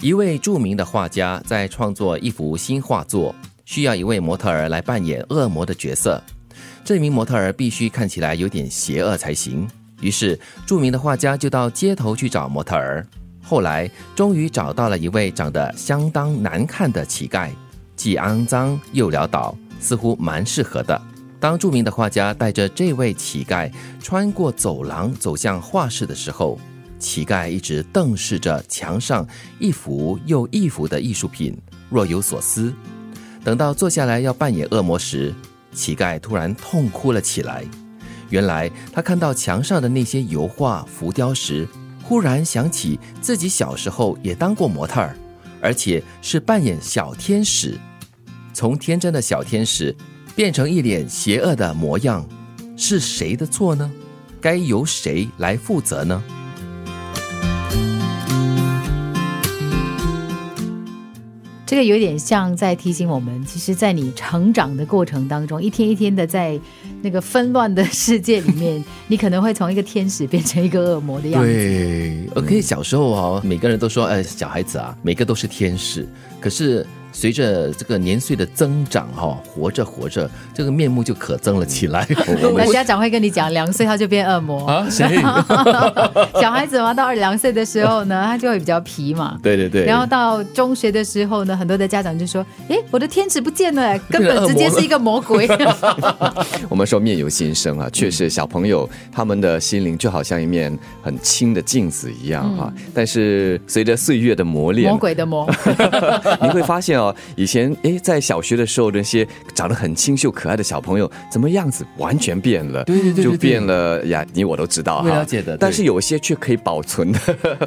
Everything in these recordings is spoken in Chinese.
一位著名的画家在创作一幅新画作，需要一位模特儿来扮演恶魔的角色。这名模特儿必须看起来有点邪恶才行。于是，著名的画家就到街头去找模特儿。后来，终于找到了一位长得相当难看的乞丐，既肮脏又潦倒，似乎蛮适合的。当著名的画家带着这位乞丐穿过走廊走向画室的时候，乞丐一直瞪视着墙上一幅又一幅的艺术品，若有所思。等到坐下来要扮演恶魔时，乞丐突然痛哭了起来。原来他看到墙上的那些油画浮雕时，忽然想起自己小时候也当过模特儿，而且是扮演小天使。从天真的小天使变成一脸邪恶的模样，是谁的错呢？该由谁来负责呢？这个有点像在提醒我们，其实，在你成长的过程当中，一天一天的在那个纷乱的世界里面，你可能会从一个天使变成一个恶魔的样子。对可以小时候哦，每个人都说，哎，小孩子啊，每个都是天使，可是。随着这个年岁的增长，哈，活着活着，这个面目就可憎了起来。那 家长会跟你讲，两岁他就变恶魔啊？谁？小孩子嘛，到二两岁的时候呢，他就会比较皮嘛。对对对。然后到中学的时候呢，很多的家长就说：“哎，我的天使不见了，根本直接是一个魔鬼。”我们说面由心生啊，确实，小朋友他们的心灵就好像一面很清的镜子一样哈。但是随着岁月的磨练，魔鬼的魔，你会发现哦。以前哎，在小学的时候，那些长得很清秀可爱的小朋友，怎么样子完全变了？对对对，就变了呀！你我都知道哈。了解的。但是有些却可以保存的，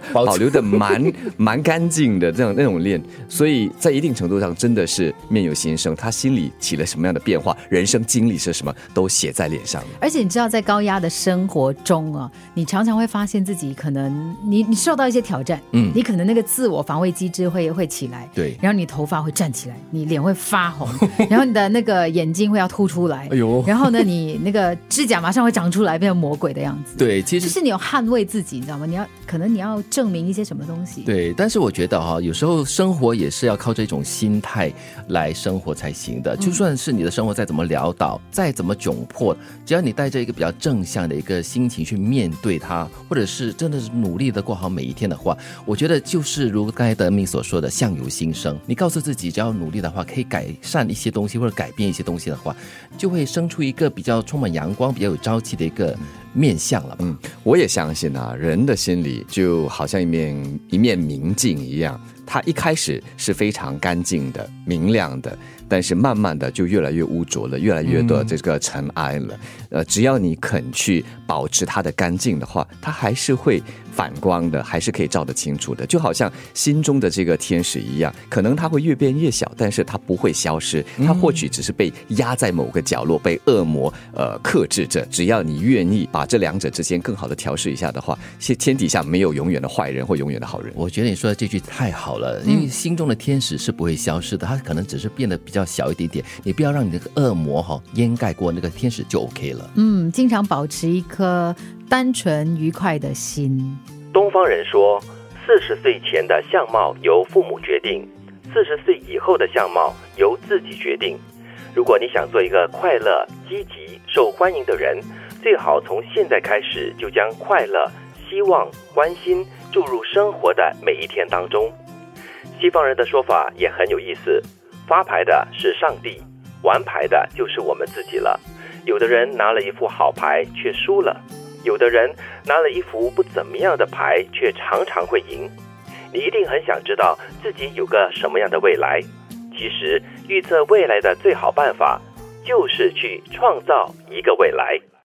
保留的蛮蛮干净的这样那种脸，所以在一定程度上真的是面有心生。他心里起了什么样的变化，人生经历是什么，都写在脸上。而且你知道，在高压的生活中啊，你常常会发现自己可能你你受到一些挑战，嗯，你可能那个自我防卫机制会会起来，对，然后你头发会。站起来，你脸会发红，然后你的那个眼睛会要凸出来，哎呦，然后呢，你那个指甲马上会长出来，变成魔鬼的样子。对，其实是你要捍卫自己，你知道吗？你要可能你要证明一些什么东西。对，但是我觉得哈，有时候生活也是要靠这种心态来生活才行的。就算是你的生活再怎么潦倒，再怎么窘迫，只要你带着一个比较正向的一个心情去面对它，或者是真的是努力的过好每一天的话，我觉得就是如刚才德明所说的，相由心生。你告诉自己。自己只要努力的话，可以改善一些东西或者改变一些东西的话，就会生出一个比较充满阳光、比较有朝气的一个面相了。嗯，我也相信啊，人的心里就好像一面一面明镜一样，它一开始是非常干净的、明亮的，但是慢慢的就越来越污浊了，越来越多这个尘埃了。呃，只要你肯去保持它的干净的话，它还是会。反光的还是可以照得清楚的，就好像心中的这个天使一样，可能它会越变越小，但是它不会消失，它或许只是被压在某个角落，被恶魔呃克制着。只要你愿意把这两者之间更好的调试一下的话，天天底下没有永远的坏人或永远的好人。我觉得你说的这句太好了，因为心中的天使是不会消失的，他可能只是变得比较小一点点。你不要让你那个恶魔哈掩盖过那个天使就 OK 了。嗯，经常保持一颗。单纯愉快的心。东方人说，四十岁前的相貌由父母决定，四十岁以后的相貌由自己决定。如果你想做一个快乐、积极、受欢迎的人，最好从现在开始就将快乐、希望、关心注入生活的每一天当中。西方人的说法也很有意思，发牌的是上帝，玩牌的就是我们自己了。有的人拿了一副好牌却输了。有的人拿了一副不怎么样的牌，却常常会赢。你一定很想知道自己有个什么样的未来。其实，预测未来的最好办法，就是去创造一个未来。